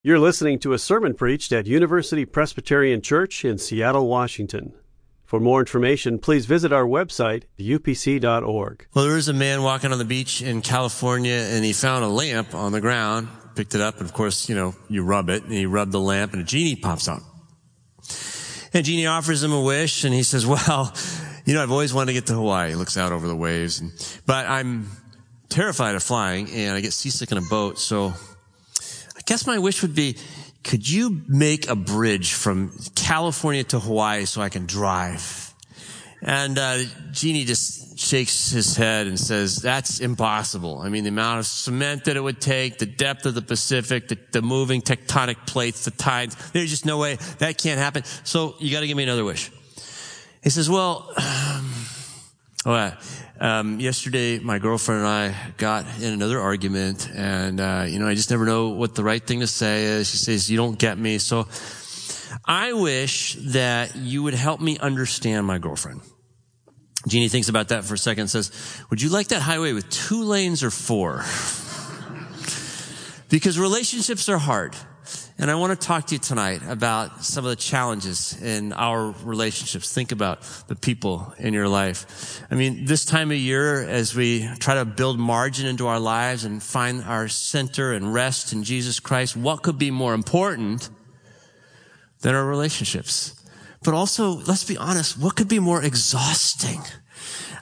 You're listening to a sermon preached at University Presbyterian Church in Seattle, Washington. For more information, please visit our website, upc.org. Well, there was a man walking on the beach in California and he found a lamp on the ground, picked it up, and of course, you know, you rub it, and he rubbed the lamp and a genie pops out. And genie offers him a wish and he says, well, you know, I've always wanted to get to Hawaii. He looks out over the waves, and, but I'm terrified of flying and I get seasick in a boat, so guess my wish would be, could you make a bridge from California to Hawaii so I can drive? And uh, Genie just shakes his head and says, that's impossible. I mean, the amount of cement that it would take, the depth of the Pacific, the, the moving tectonic plates, the tides, there's just no way that can't happen. So you got to give me another wish. He says, well, um, well, um, yesterday, my girlfriend and I got in another argument, and uh, you know, I just never know what the right thing to say is. She says, "You don't get me," so I wish that you would help me understand my girlfriend. Genie thinks about that for a second and says, Would you like that highway with two lanes or four? because relationships are hard. And I want to talk to you tonight about some of the challenges in our relationships. Think about the people in your life. I mean, this time of year, as we try to build margin into our lives and find our center and rest in Jesus Christ, what could be more important than our relationships? But also, let's be honest, what could be more exhausting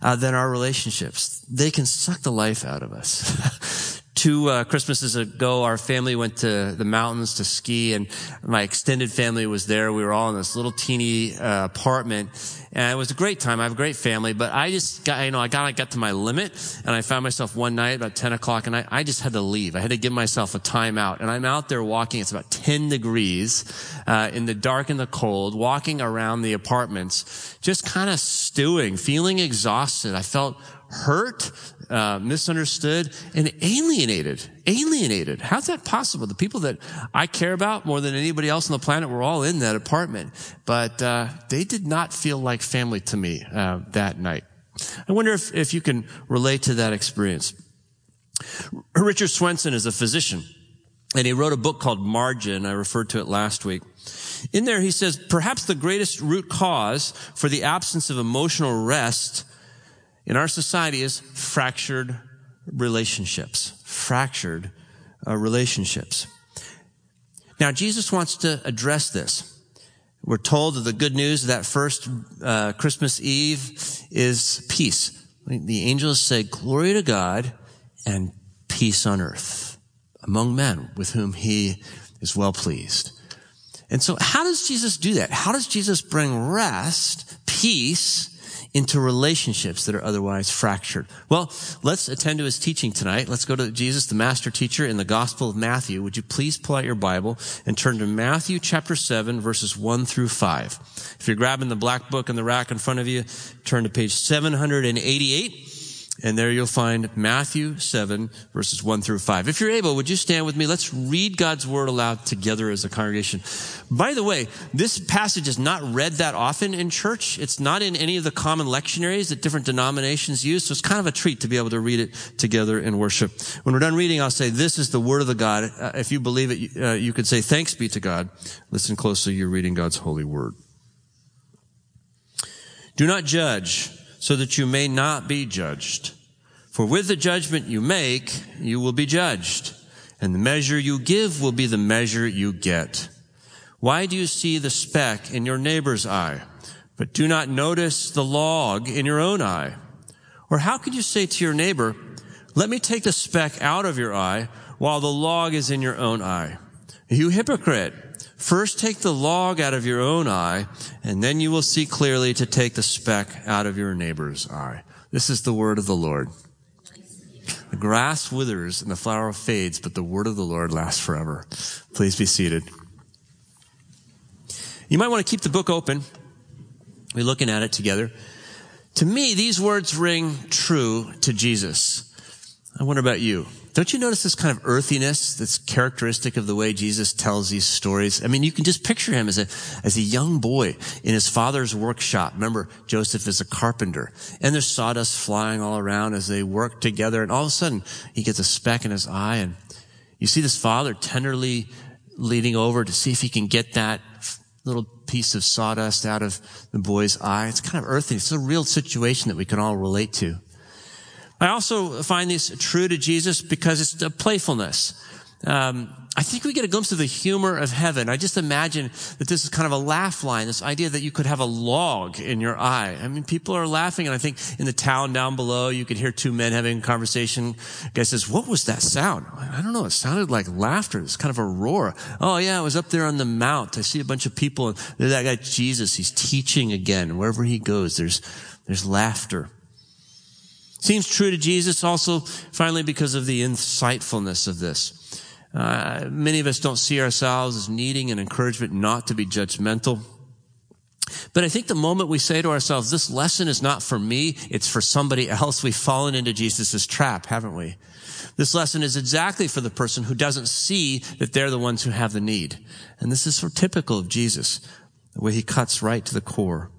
uh, than our relationships? They can suck the life out of us. two uh, Christmases ago, our family went to the mountains to ski, and my extended family was there. We were all in this little teeny uh, apartment, and it was a great time. I have a great family, but I just got, you know, I got, I got to my limit, and I found myself one night about 10 o'clock, and I, I just had to leave. I had to give myself a timeout, and I'm out there walking. It's about 10 degrees uh, in the dark and the cold, walking around the apartments, just kind of stewing, feeling exhausted. I felt hurt, uh, misunderstood, and alienated. Alienated. How's that possible? The people that I care about more than anybody else on the planet were all in that apartment, but uh, they did not feel like family to me uh, that night. I wonder if, if you can relate to that experience. Richard Swenson is a physician, and he wrote a book called Margin. I referred to it last week. In there, he says, perhaps the greatest root cause for the absence of emotional rest in our society is fractured relationships. Fractured uh, relationships. Now, Jesus wants to address this. We're told that the good news of that first uh, Christmas Eve is peace. The angels say, glory to God and peace on earth among men with whom he is well pleased. And so how does Jesus do that? How does Jesus bring rest, peace, into relationships that are otherwise fractured. Well, let's attend to his teaching tonight. Let's go to Jesus, the master teacher in the Gospel of Matthew. Would you please pull out your Bible and turn to Matthew chapter 7 verses 1 through 5. If you're grabbing the black book in the rack in front of you, turn to page 788. And there you'll find Matthew 7 verses 1 through 5. If you're able, would you stand with me? Let's read God's word aloud together as a congregation. By the way, this passage is not read that often in church. It's not in any of the common lectionaries that different denominations use. So it's kind of a treat to be able to read it together in worship. When we're done reading, I'll say, this is the word of the God. Uh, if you believe it, uh, you could say, thanks be to God. Listen closely. You're reading God's holy word. Do not judge so that you may not be judged. For with the judgment you make, you will be judged, and the measure you give will be the measure you get. Why do you see the speck in your neighbor's eye, but do not notice the log in your own eye? Or how could you say to your neighbor, let me take the speck out of your eye while the log is in your own eye? You hypocrite! First take the log out of your own eye, and then you will see clearly to take the speck out of your neighbor's eye. This is the word of the Lord. The grass withers and the flower fades, but the word of the Lord lasts forever. Please be seated. You might want to keep the book open. We're looking at it together. To me, these words ring true to Jesus. I wonder about you. Don't you notice this kind of earthiness that's characteristic of the way Jesus tells these stories? I mean, you can just picture him as a, as a young boy in his father's workshop. Remember, Joseph is a carpenter and there's sawdust flying all around as they work together. And all of a sudden he gets a speck in his eye and you see this father tenderly leaning over to see if he can get that little piece of sawdust out of the boy's eye. It's kind of earthy. It's a real situation that we can all relate to. I also find this true to Jesus because it's a playfulness. Um, I think we get a glimpse of the humor of heaven. I just imagine that this is kind of a laugh line, this idea that you could have a log in your eye. I mean, people are laughing, and I think in the town down below, you could hear two men having a conversation. guy says, what was that sound? I don't know. It sounded like laughter. It's kind of a roar. Oh yeah, it was up there on the mount. I see a bunch of people, and that guy Jesus. He's teaching again. Wherever he goes, there's, there's laughter. Seems true to Jesus also, finally, because of the insightfulness of this. Uh, many of us don't see ourselves as needing an encouragement not to be judgmental. But I think the moment we say to ourselves, this lesson is not for me, it's for somebody else, we've fallen into Jesus' trap, haven't we? This lesson is exactly for the person who doesn't see that they're the ones who have the need. And this is so typical of Jesus, the way he cuts right to the core.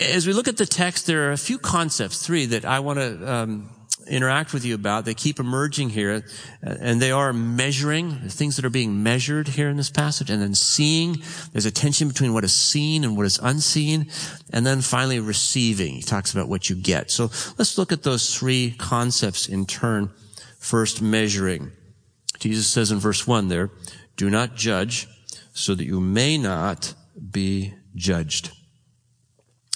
As we look at the text, there are a few concepts, three, that I want to um, interact with you about. They keep emerging here, and they are measuring, things that are being measured here in this passage, and then seeing. There's a tension between what is seen and what is unseen, and then finally receiving. He talks about what you get. So let's look at those three concepts in turn. First, measuring. Jesus says in verse one there, do not judge so that you may not be judged.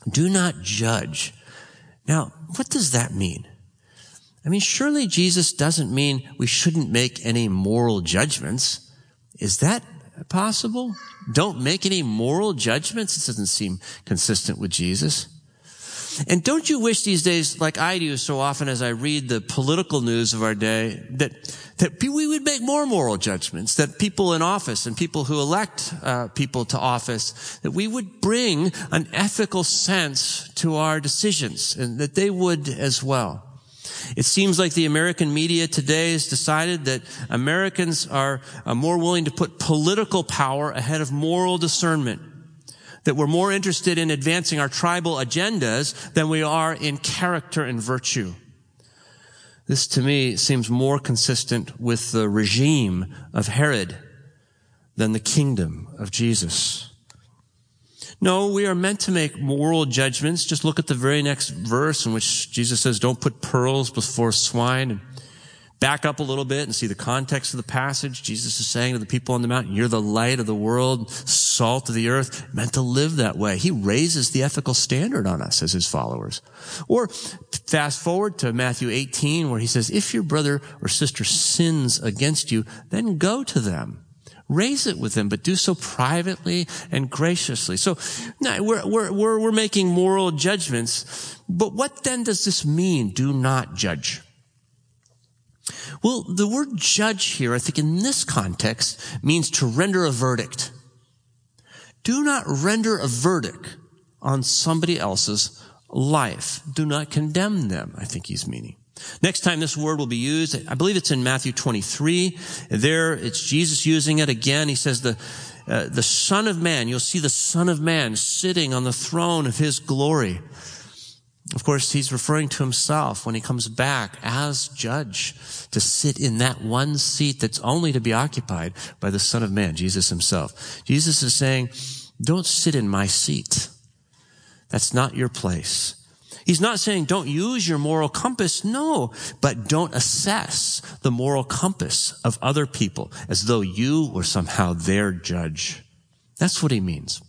Do not judge. Now, what does that mean? I mean, surely Jesus doesn't mean we shouldn't make any moral judgments. Is that possible? Don't make any moral judgments? This doesn't seem consistent with Jesus. And don't you wish these days, like I do so often as I read the political news of our day, that, that we would make more moral judgments, that people in office and people who elect uh, people to office, that we would bring an ethical sense to our decisions and that they would as well. It seems like the American media today has decided that Americans are more willing to put political power ahead of moral discernment. That we're more interested in advancing our tribal agendas than we are in character and virtue. This to me seems more consistent with the regime of Herod than the kingdom of Jesus. No, we are meant to make moral judgments. Just look at the very next verse in which Jesus says, don't put pearls before swine. Back up a little bit and see the context of the passage. Jesus is saying to the people on the mountain, you're the light of the world, salt of the earth, meant to live that way. He raises the ethical standard on us as his followers. Or fast forward to Matthew 18 where he says, if your brother or sister sins against you, then go to them raise it with them, but do so privately and graciously. So now we're, we're, we're, we're making moral judgments, but what then does this mean? Do not judge. Well, the word judge here, I think in this context, means to render a verdict. Do not render a verdict on somebody else's life. Do not condemn them, I think he's meaning. Next time this word will be used, I believe it's in Matthew 23. There, it's Jesus using it again. He says the, uh, the Son of Man, you'll see the Son of Man sitting on the throne of His glory. Of course, He's referring to Himself when He comes back as judge to sit in that one seat that's only to be occupied by the Son of Man, Jesus Himself. Jesus is saying, don't sit in my seat. That's not your place. He's not saying don't use your moral compass. No, but don't assess the moral compass of other people as though you were somehow their judge. That's what he means.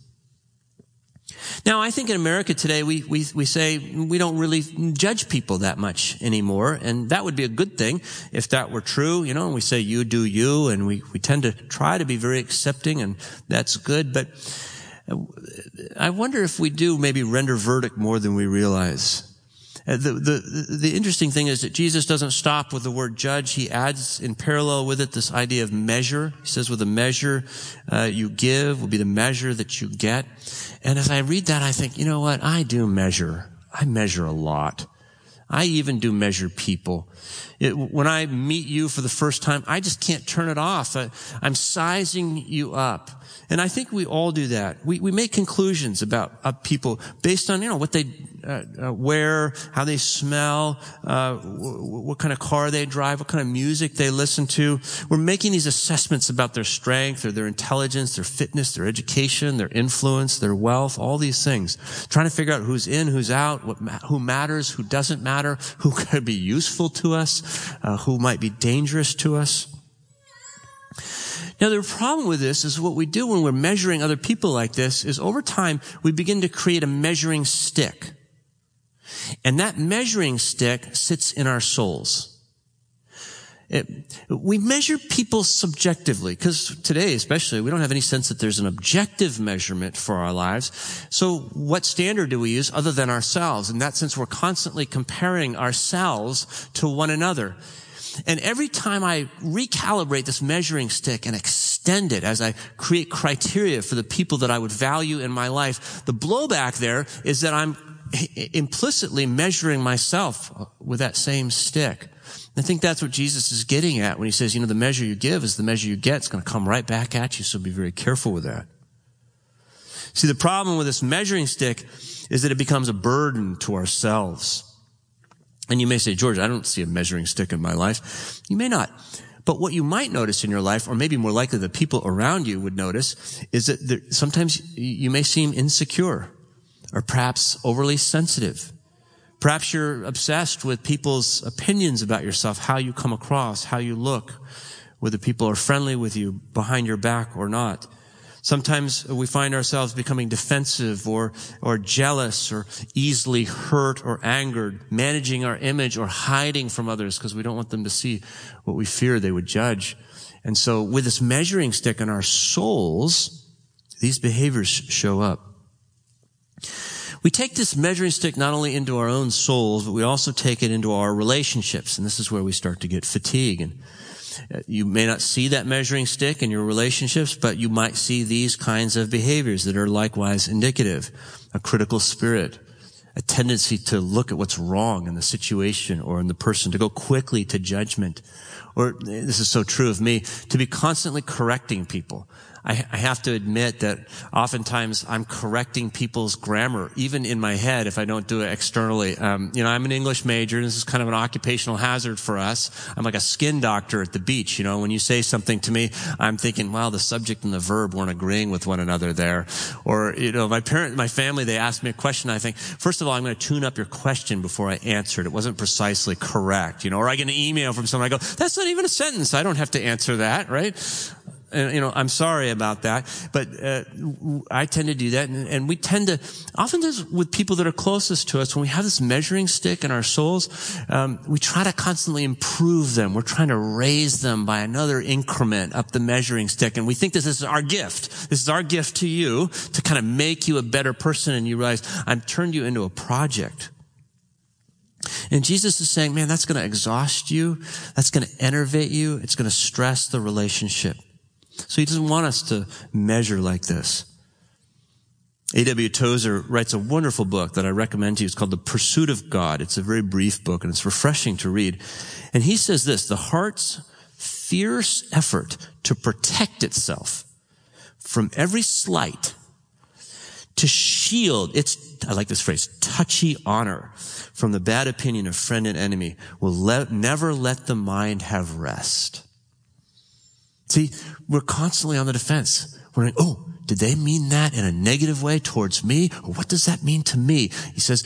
Now, I think in America today, we, we, we say we don't really judge people that much anymore. And that would be a good thing if that were true. You know, we say you do you and we, we tend to try to be very accepting and that's good. But uh, I wonder if we do maybe render verdict more than we realize. Uh, the, the, the interesting thing is that Jesus doesn't stop with the word judge. He adds in parallel with it this idea of measure. He says with the measure uh, you give will be the measure that you get. And as I read that, I think, you know what? I do measure. I measure a lot. I even do measure people. It, when I meet you for the first time, I just can't turn it off. I, am sizing you up. And I think we all do that. We, we make conclusions about uh, people based on, you know, what they, uh, uh, wear, how they smell, uh, w- what kind of car they drive, what kind of music they listen to. We're making these assessments about their strength or their intelligence, their fitness, their education, their influence, their wealth, all these things. Trying to figure out who's in, who's out, what, who matters, who doesn't matter, who could be useful to us, uh, who might be dangerous to us. Now, the problem with this is what we do when we're measuring other people like this is over time, we begin to create a measuring stick. And that measuring stick sits in our souls. It, we measure people subjectively because today, especially, we don't have any sense that there's an objective measurement for our lives. So what standard do we use other than ourselves? In that sense, we're constantly comparing ourselves to one another. And every time I recalibrate this measuring stick and extend it as I create criteria for the people that I would value in my life, the blowback there is that I'm implicitly measuring myself with that same stick. I think that's what Jesus is getting at when he says, you know, the measure you give is the measure you get. It's going to come right back at you. So be very careful with that. See, the problem with this measuring stick is that it becomes a burden to ourselves. And you may say, George, I don't see a measuring stick in my life. You may not. But what you might notice in your life, or maybe more likely the people around you would notice, is that there, sometimes you may seem insecure or perhaps overly sensitive. Perhaps you're obsessed with people's opinions about yourself, how you come across, how you look, whether people are friendly with you behind your back or not. Sometimes we find ourselves becoming defensive or, or jealous or easily hurt or angered, managing our image or hiding from others because we don't want them to see what we fear they would judge. And so with this measuring stick in our souls, these behaviors show up. We take this measuring stick not only into our own souls, but we also take it into our relationships. And this is where we start to get fatigue and Uh, you may not see that measuring stick in your relationships, but you might see these kinds of behaviors that are likewise indicative. A critical spirit, a tendency to look at what's wrong in the situation or in the person, to go quickly to judgment. Or this is so true of me, to be constantly correcting people. I, I have to admit that oftentimes I'm correcting people's grammar, even in my head, if I don't do it externally. Um, you know, I'm an English major, and this is kind of an occupational hazard for us. I'm like a skin doctor at the beach. You know, when you say something to me, I'm thinking, wow, the subject and the verb weren't agreeing with one another there. Or, you know, my parent, my family, they asked me a question. I think, first of all, I'm going to tune up your question before I answer it. It wasn't precisely correct, you know, or I get an email from someone. I go, that's not even a sentence. I don't have to answer that, right? You know, I'm sorry about that, but uh, I tend to do that, and, and we tend to, oftentimes with people that are closest to us, when we have this measuring stick in our souls, um, we try to constantly improve them. We're trying to raise them by another increment up the measuring stick, and we think this is our gift. This is our gift to you to kind of make you a better person, and you realize I've turned you into a project. And Jesus is saying, man, that's going to exhaust you. That's going to enervate you. It's going to stress the relationship. So he doesn't want us to measure like this. A.W. Tozer writes a wonderful book that I recommend to you. It's called The Pursuit of God. It's a very brief book and it's refreshing to read. And he says this, the heart's fierce effort to protect itself from every slight, to shield its, I like this phrase, touchy honor from the bad opinion of friend and enemy will let, never let the mind have rest. See, we're constantly on the defense. We're like, oh, did they mean that in a negative way towards me? Or what does that mean to me? He says,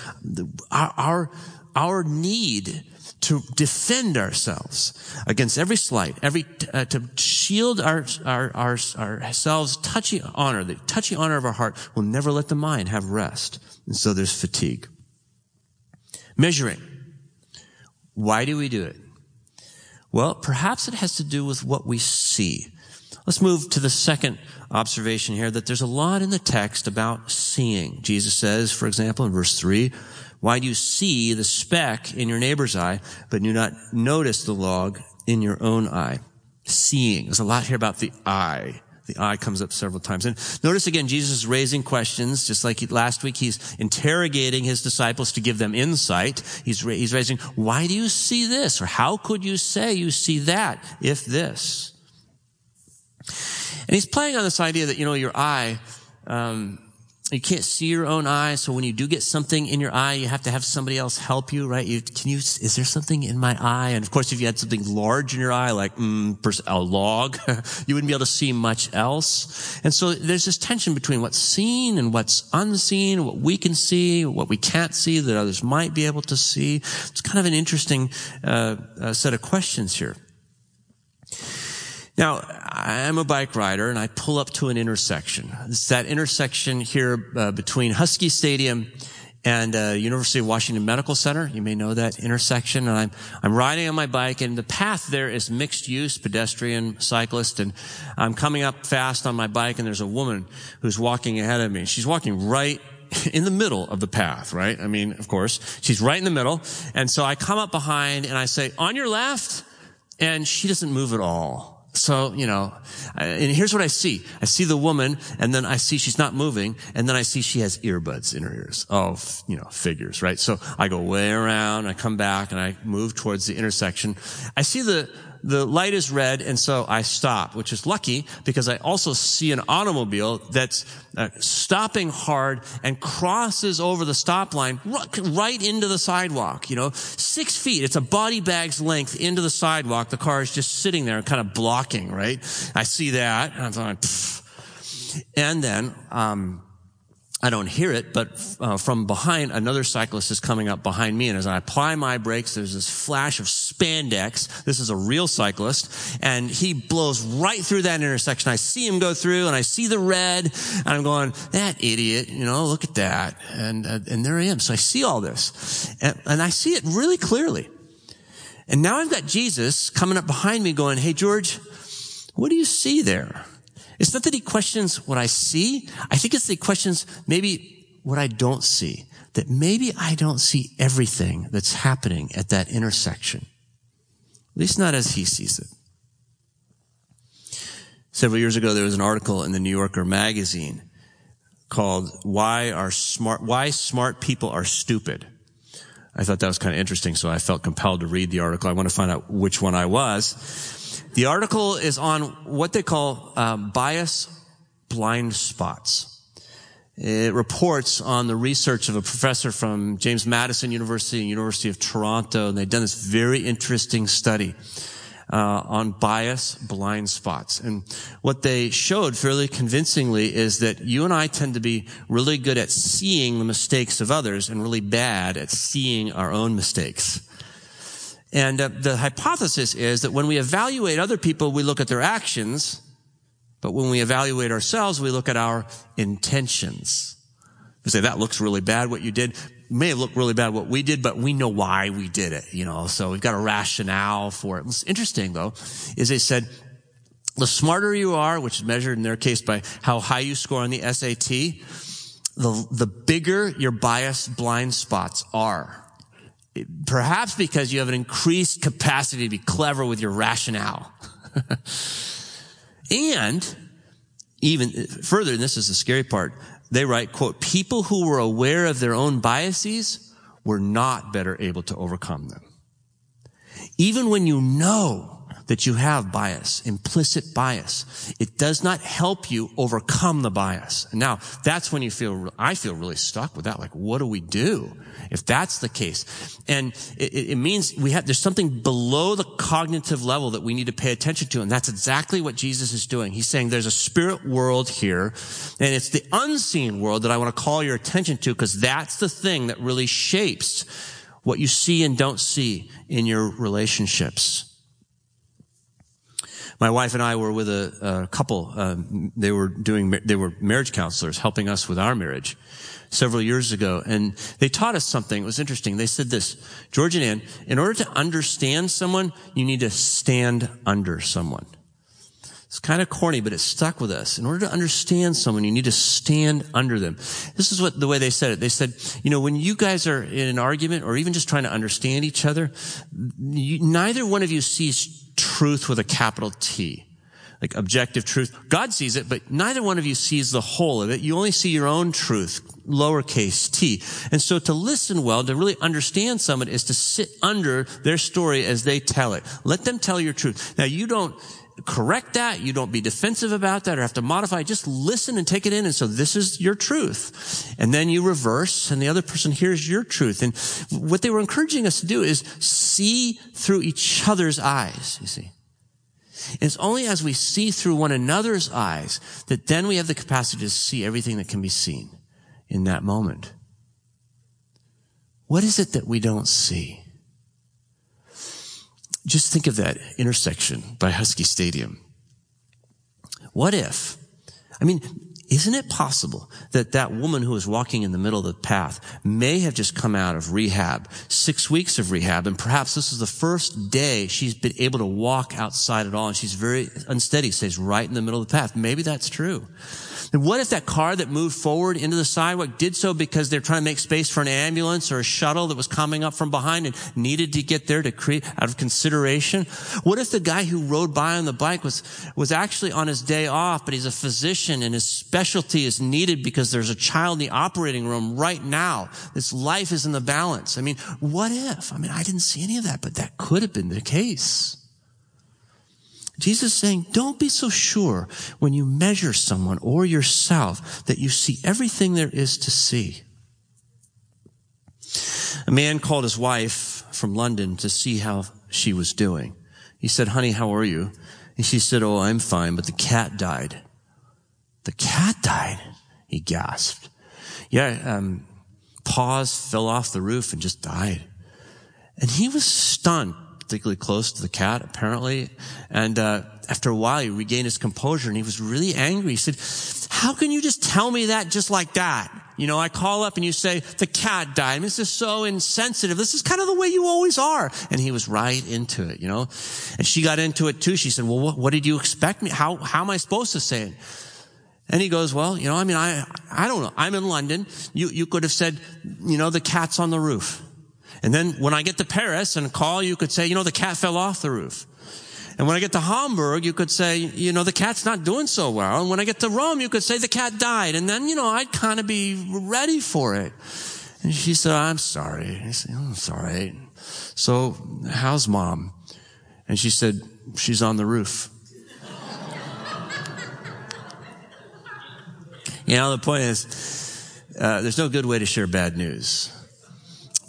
our, our, our need to defend ourselves against every slight, every, uh, to shield our, our, our, ourselves, touchy honor, the touchy honor of our heart will never let the mind have rest. And so there's fatigue. Measuring. Why do we do it? Well, perhaps it has to do with what we see. Let's move to the second observation here that there's a lot in the text about seeing. Jesus says, for example, in verse 3, why do you see the speck in your neighbor's eye, but do not notice the log in your own eye? Seeing. There's a lot here about the eye. The eye comes up several times. And notice again, Jesus is raising questions, just like he, last week, he's interrogating his disciples to give them insight. He's, he's raising, why do you see this? Or how could you say you see that if this? And he's playing on this idea that, you know, your eye, um, you can't see your own eye. So when you do get something in your eye, you have to have somebody else help you, right? You, can you, is there something in my eye? And of course, if you had something large in your eye, like mm, a log, you wouldn't be able to see much else. And so there's this tension between what's seen and what's unseen, what we can see, what we can't see that others might be able to see. It's kind of an interesting uh, uh, set of questions here. Now, I'm a bike rider and I pull up to an intersection. It's that intersection here uh, between Husky Stadium and uh, University of Washington Medical Center. You may know that intersection. And I'm I'm riding on my bike, and the path there is mixed use, pedestrian, cyclist, and I'm coming up fast on my bike, and there's a woman who's walking ahead of me. She's walking right in the middle of the path, right? I mean, of course, she's right in the middle, and so I come up behind and I say, "On your left," and she doesn't move at all. So, you know, and here's what I see. I see the woman and then I see she's not moving and then I see she has earbuds in her ears. Oh, you know, figures, right? So I go way around, I come back and I move towards the intersection. I see the, the light is red and so I stop, which is lucky because I also see an automobile that's uh, stopping hard and crosses over the stop line right into the sidewalk, you know, six feet. It's a body bag's length into the sidewalk. The car is just sitting there kind of blocking, right? I see that and I'm going, Pfft. and then, um, I don't hear it, but uh, from behind, another cyclist is coming up behind me. And as I apply my brakes, there's this flash of spandex. This is a real cyclist. And he blows right through that intersection. I see him go through and I see the red and I'm going, that idiot, you know, look at that. And, uh, and there I am. So I see all this and, and I see it really clearly. And now I've got Jesus coming up behind me going, Hey, George, what do you see there? It's not that he questions what I see. I think it's that he questions maybe what I don't see. That maybe I don't see everything that's happening at that intersection. At least not as he sees it. Several years ago, there was an article in the New Yorker magazine called Why Are Smart, Why Smart People Are Stupid. I thought that was kind of interesting, so I felt compelled to read the article. I want to find out which one I was. The article is on what they call um, bias blind spots. It reports on the research of a professor from James Madison University and University of Toronto, and they've done this very interesting study uh, on bias blind spots. And what they showed fairly convincingly is that you and I tend to be really good at seeing the mistakes of others and really bad at seeing our own mistakes. And uh, the hypothesis is that when we evaluate other people, we look at their actions, but when we evaluate ourselves, we look at our intentions. We say, that looks really bad what you did. may looked really bad what we did, but we know why we did it, you know, so we've got a rationale for it. What's interesting though, is they said, the smarter you are, which is measured in their case by how high you score on the SAT, the, the bigger your bias blind spots are. Perhaps because you have an increased capacity to be clever with your rationale. and even further, and this is the scary part, they write, quote, people who were aware of their own biases were not better able to overcome them. Even when you know that you have bias, implicit bias. It does not help you overcome the bias. Now that's when you feel, I feel really stuck with that. Like, what do we do if that's the case? And it, it means we have, there's something below the cognitive level that we need to pay attention to. And that's exactly what Jesus is doing. He's saying there's a spirit world here and it's the unseen world that I want to call your attention to because that's the thing that really shapes what you see and don't see in your relationships. My wife and I were with a, a couple. Um, they were doing, they were marriage counselors helping us with our marriage several years ago. And they taught us something. It was interesting. They said this, George and Ann, in order to understand someone, you need to stand under someone. It's kind of corny, but it stuck with us. In order to understand someone, you need to stand under them. This is what the way they said it. They said, you know, when you guys are in an argument or even just trying to understand each other, you, neither one of you sees truth with a capital T. Like objective truth. God sees it, but neither one of you sees the whole of it. You only see your own truth, lowercase t. And so to listen well, to really understand someone is to sit under their story as they tell it. Let them tell your truth. Now you don't correct that. You don't be defensive about that or have to modify. Just listen and take it in. And so this is your truth. And then you reverse and the other person hears your truth. And what they were encouraging us to do is see through each other's eyes, you see. It's only as we see through one another's eyes that then we have the capacity to see everything that can be seen in that moment. What is it that we don't see? Just think of that intersection by Husky Stadium. What if, I mean, isn't it possible that that woman who was walking in the middle of the path may have just come out of rehab, six weeks of rehab, and perhaps this is the first day she's been able to walk outside at all, and she's very unsteady, stays right in the middle of the path. Maybe that's true. And what if that car that moved forward into the sidewalk did so because they're trying to make space for an ambulance or a shuttle that was coming up from behind and needed to get there to create out of consideration? What if the guy who rode by on the bike was, was actually on his day off, but he's a physician and his specialty is needed because there's a child in the operating room right now. This life is in the balance. I mean, what if? I mean, I didn't see any of that, but that could have been the case. Jesus is saying, don't be so sure when you measure someone or yourself that you see everything there is to see. A man called his wife from London to see how she was doing. He said, honey, how are you? And she said, oh, I'm fine, but the cat died. The cat died? He gasped. Yeah, um, paws fell off the roof and just died. And he was stunned particularly close to the cat, apparently. And uh, after a while, he regained his composure and he was really angry. He said, how can you just tell me that just like that? You know, I call up and you say, the cat died. This is so insensitive. This is kind of the way you always are. And he was right into it, you know. And she got into it too. She said, well, what, what did you expect me? How, how am I supposed to say it? And he goes, well, you know, I mean, I, I don't know. I'm in London. You, you could have said, you know, the cat's on the roof. And then when I get to Paris and call, you could say, you know, the cat fell off the roof. And when I get to Hamburg, you could say, you know, the cat's not doing so well. And when I get to Rome, you could say the cat died. And then, you know, I'd kind of be ready for it. And she said, I'm sorry. I said, oh, all right. So how's mom? And she said, she's on the roof. you know, the point is, uh, there's no good way to share bad news.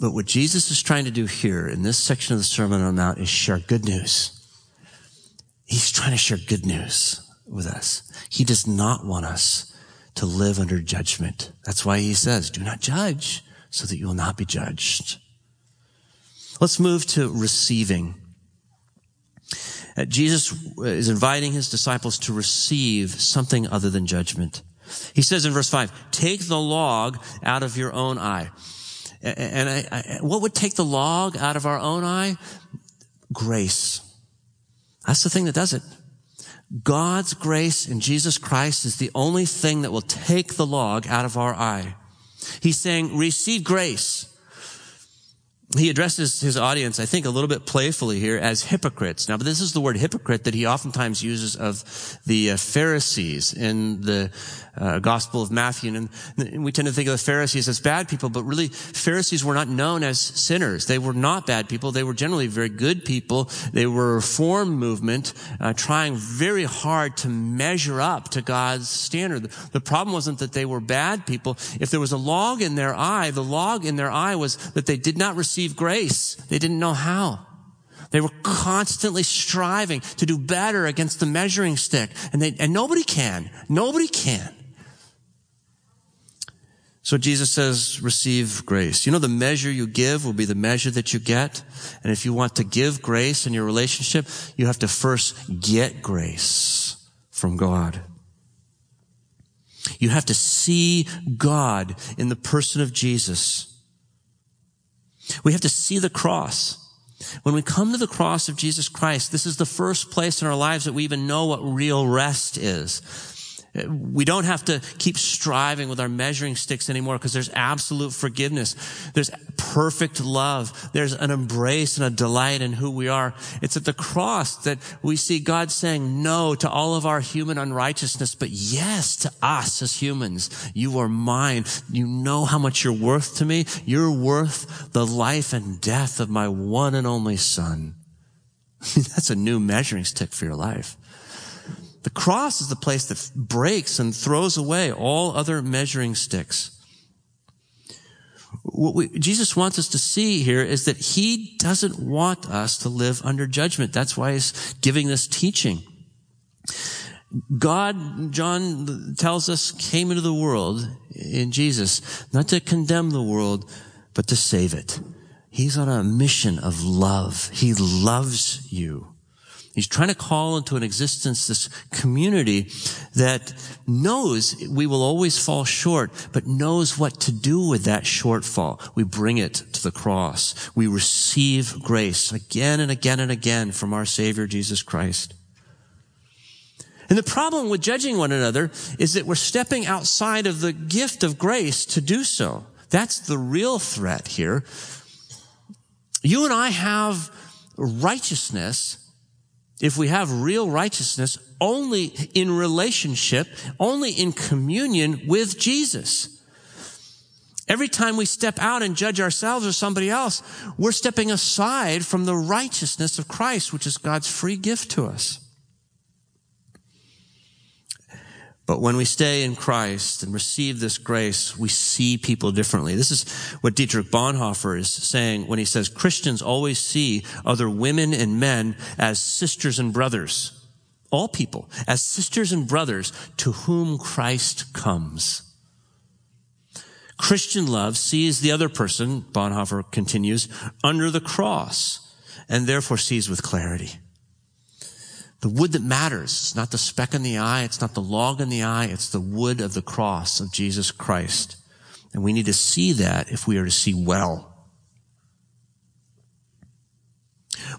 But what Jesus is trying to do here in this section of the Sermon on the Mount is share good news. He's trying to share good news with us. He does not want us to live under judgment. That's why he says, do not judge so that you will not be judged. Let's move to receiving. Uh, Jesus is inviting his disciples to receive something other than judgment. He says in verse five, take the log out of your own eye. And I, I, what would take the log out of our own eye? Grace. That's the thing that does it. God's grace in Jesus Christ is the only thing that will take the log out of our eye. He's saying, receive grace. He addresses his audience, I think, a little bit playfully here as hypocrites. Now, but this is the word hypocrite that he oftentimes uses of the uh, Pharisees in the uh, Gospel of Matthew. And we tend to think of the Pharisees as bad people, but really Pharisees were not known as sinners. They were not bad people. They were generally very good people. They were a reform movement, uh, trying very hard to measure up to God's standard. The problem wasn't that they were bad people. If there was a log in their eye, the log in their eye was that they did not receive grace. They didn't know how. They were constantly striving to do better against the measuring stick. And they, and nobody can. Nobody can. So Jesus says, receive grace. You know, the measure you give will be the measure that you get. And if you want to give grace in your relationship, you have to first get grace from God. You have to see God in the person of Jesus. We have to see the cross. When we come to the cross of Jesus Christ, this is the first place in our lives that we even know what real rest is. We don't have to keep striving with our measuring sticks anymore because there's absolute forgiveness. There's perfect love. There's an embrace and a delight in who we are. It's at the cross that we see God saying no to all of our human unrighteousness, but yes to us as humans. You are mine. You know how much you're worth to me. You're worth the life and death of my one and only son. That's a new measuring stick for your life. The cross is the place that breaks and throws away all other measuring sticks. What we, Jesus wants us to see here is that he doesn't want us to live under judgment. That's why he's giving this teaching. God, John tells us, came into the world in Jesus, not to condemn the world, but to save it. He's on a mission of love. He loves you. He's trying to call into an existence this community that knows we will always fall short, but knows what to do with that shortfall. We bring it to the cross. We receive grace again and again and again from our Savior Jesus Christ. And the problem with judging one another is that we're stepping outside of the gift of grace to do so. That's the real threat here. You and I have righteousness if we have real righteousness only in relationship, only in communion with Jesus. Every time we step out and judge ourselves or somebody else, we're stepping aside from the righteousness of Christ, which is God's free gift to us. But when we stay in Christ and receive this grace, we see people differently. This is what Dietrich Bonhoeffer is saying when he says Christians always see other women and men as sisters and brothers. All people as sisters and brothers to whom Christ comes. Christian love sees the other person, Bonhoeffer continues, under the cross and therefore sees with clarity. The wood that matters. It's not the speck in the eye. It's not the log in the eye. It's the wood of the cross of Jesus Christ. And we need to see that if we are to see well.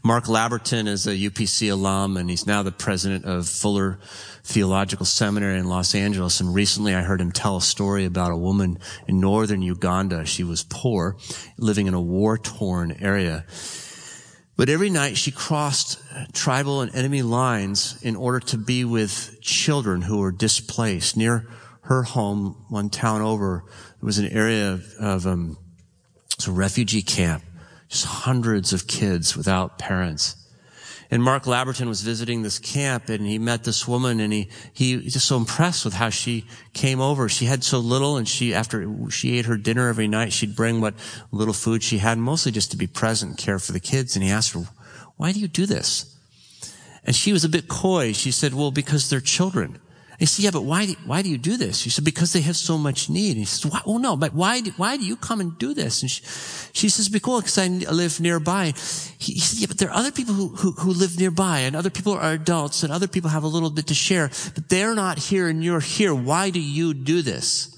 Mark Labberton is a UPC alum and he's now the president of Fuller Theological Seminary in Los Angeles. And recently I heard him tell a story about a woman in northern Uganda. She was poor, living in a war torn area. But every night she crossed tribal and enemy lines in order to be with children who were displaced. Near her home, one town over, there was an area of, of um, a refugee camp. Just hundreds of kids without parents. And Mark Labberton was visiting this camp and he met this woman and he, he was just so impressed with how she came over. She had so little and she, after she ate her dinner every night, she'd bring what little food she had, mostly just to be present and care for the kids. And he asked her, why do you do this? And she was a bit coy. She said, well, because they're children. He said, yeah, but why, why do you do this? She said, because they have so much need. And he says, why, oh no, but why, why do you come and do this? And she, she says, because I live nearby. He, he said, yeah, but there are other people who, who, who live nearby and other people are adults and other people have a little bit to share, but they're not here and you're here. Why do you do this?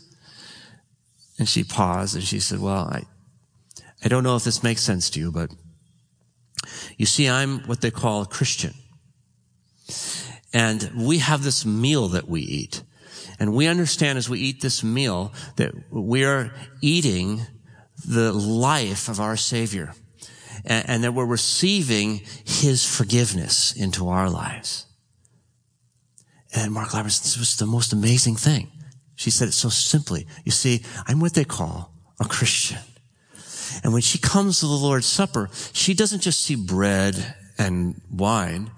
And she paused and she said, well, I, I don't know if this makes sense to you, but you see, I'm what they call a Christian. And we have this meal that we eat. And we understand as we eat this meal that we are eating the life of our Savior. And, and that we're receiving His forgiveness into our lives. And Mark Labberton, this was the most amazing thing. She said it so simply. You see, I'm what they call a Christian. And when she comes to the Lord's Supper, she doesn't just see bread and wine.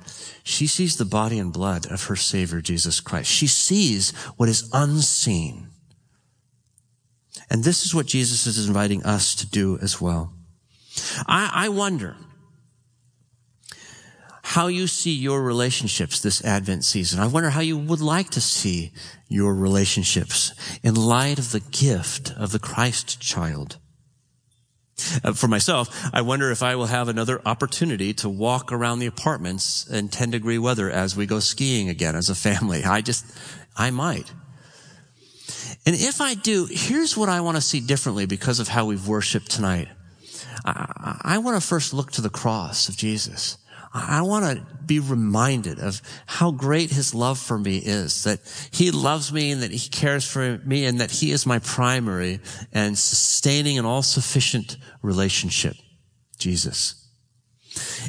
She sees the body and blood of her Savior, Jesus Christ. She sees what is unseen. And this is what Jesus is inviting us to do as well. I, I wonder how you see your relationships this Advent season. I wonder how you would like to see your relationships in light of the gift of the Christ child. Uh, for myself, I wonder if I will have another opportunity to walk around the apartments in 10 degree weather as we go skiing again as a family. I just, I might. And if I do, here's what I want to see differently because of how we've worshiped tonight. I, I want to first look to the cross of Jesus. I want to be reminded of how great his love for me is, that he loves me and that he cares for me and that he is my primary and sustaining and all sufficient relationship. Jesus.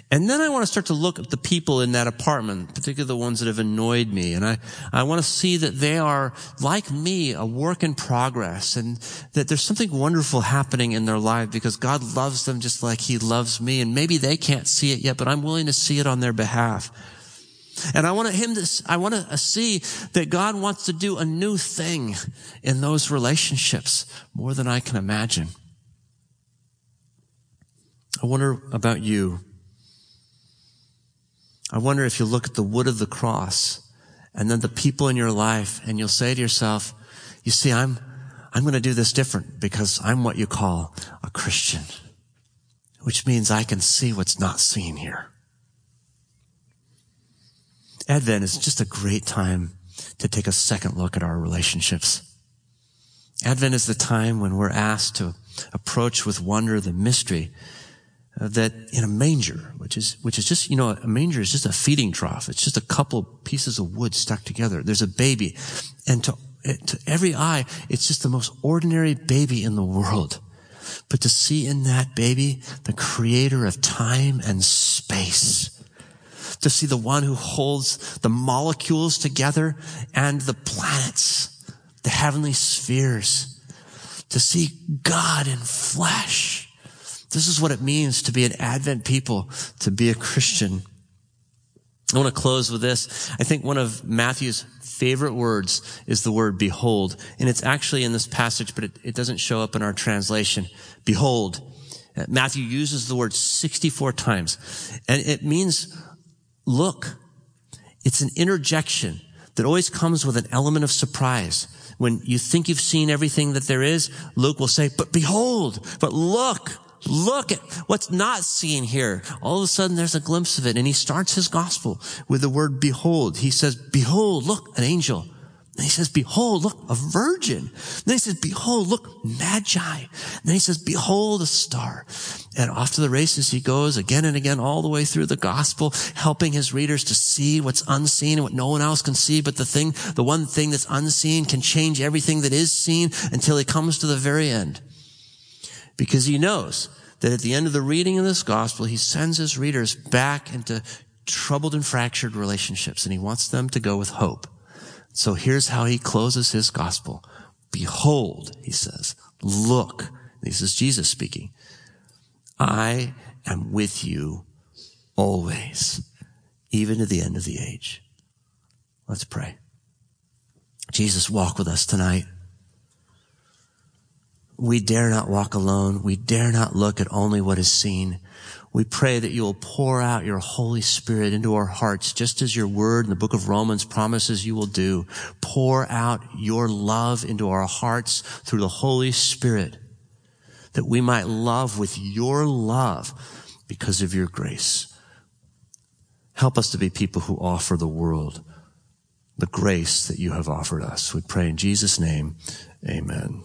And then I want to start to look at the people in that apartment, particularly the ones that have annoyed me. And I, I want to see that they are, like me, a work in progress and that there's something wonderful happening in their life because God loves them just like He loves me. And maybe they can't see it yet, but I'm willing to see it on their behalf. And I want him to, I want to see that God wants to do a new thing in those relationships more than I can imagine. I wonder about you. I wonder if you look at the wood of the cross and then the people in your life and you'll say to yourself, you see, I'm, I'm going to do this different because I'm what you call a Christian, which means I can see what's not seen here. Advent is just a great time to take a second look at our relationships. Advent is the time when we're asked to approach with wonder the mystery that in a manger, which is, which is just, you know, a manger is just a feeding trough. It's just a couple pieces of wood stuck together. There's a baby. And to, to every eye, it's just the most ordinary baby in the world. But to see in that baby the creator of time and space, to see the one who holds the molecules together and the planets, the heavenly spheres, to see God in flesh. This is what it means to be an Advent people, to be a Christian. I want to close with this. I think one of Matthew's favorite words is the word behold. And it's actually in this passage, but it, it doesn't show up in our translation. Behold. Uh, Matthew uses the word 64 times. And it means look. It's an interjection that always comes with an element of surprise. When you think you've seen everything that there is, Luke will say, but behold, but look, look at what's not seen here. All of a sudden there's a glimpse of it. And he starts his gospel with the word behold. He says, behold, look, an angel. Then he says, behold, look, a virgin. Then he says, behold, look, magi. then he says, behold, a star. And off to the races he goes again and again, all the way through the gospel, helping his readers to see what's unseen and what no one else can see. But the thing, the one thing that's unseen can change everything that is seen until he comes to the very end. Because he knows that at the end of the reading of this gospel, he sends his readers back into troubled and fractured relationships and he wants them to go with hope. So here's how he closes his gospel. Behold, he says, look. This is Jesus speaking. I am with you always, even to the end of the age. Let's pray. Jesus, walk with us tonight. We dare not walk alone. We dare not look at only what is seen. We pray that you will pour out your Holy Spirit into our hearts, just as your word in the book of Romans promises you will do. Pour out your love into our hearts through the Holy Spirit, that we might love with your love because of your grace. Help us to be people who offer the world the grace that you have offered us. We pray in Jesus' name. Amen.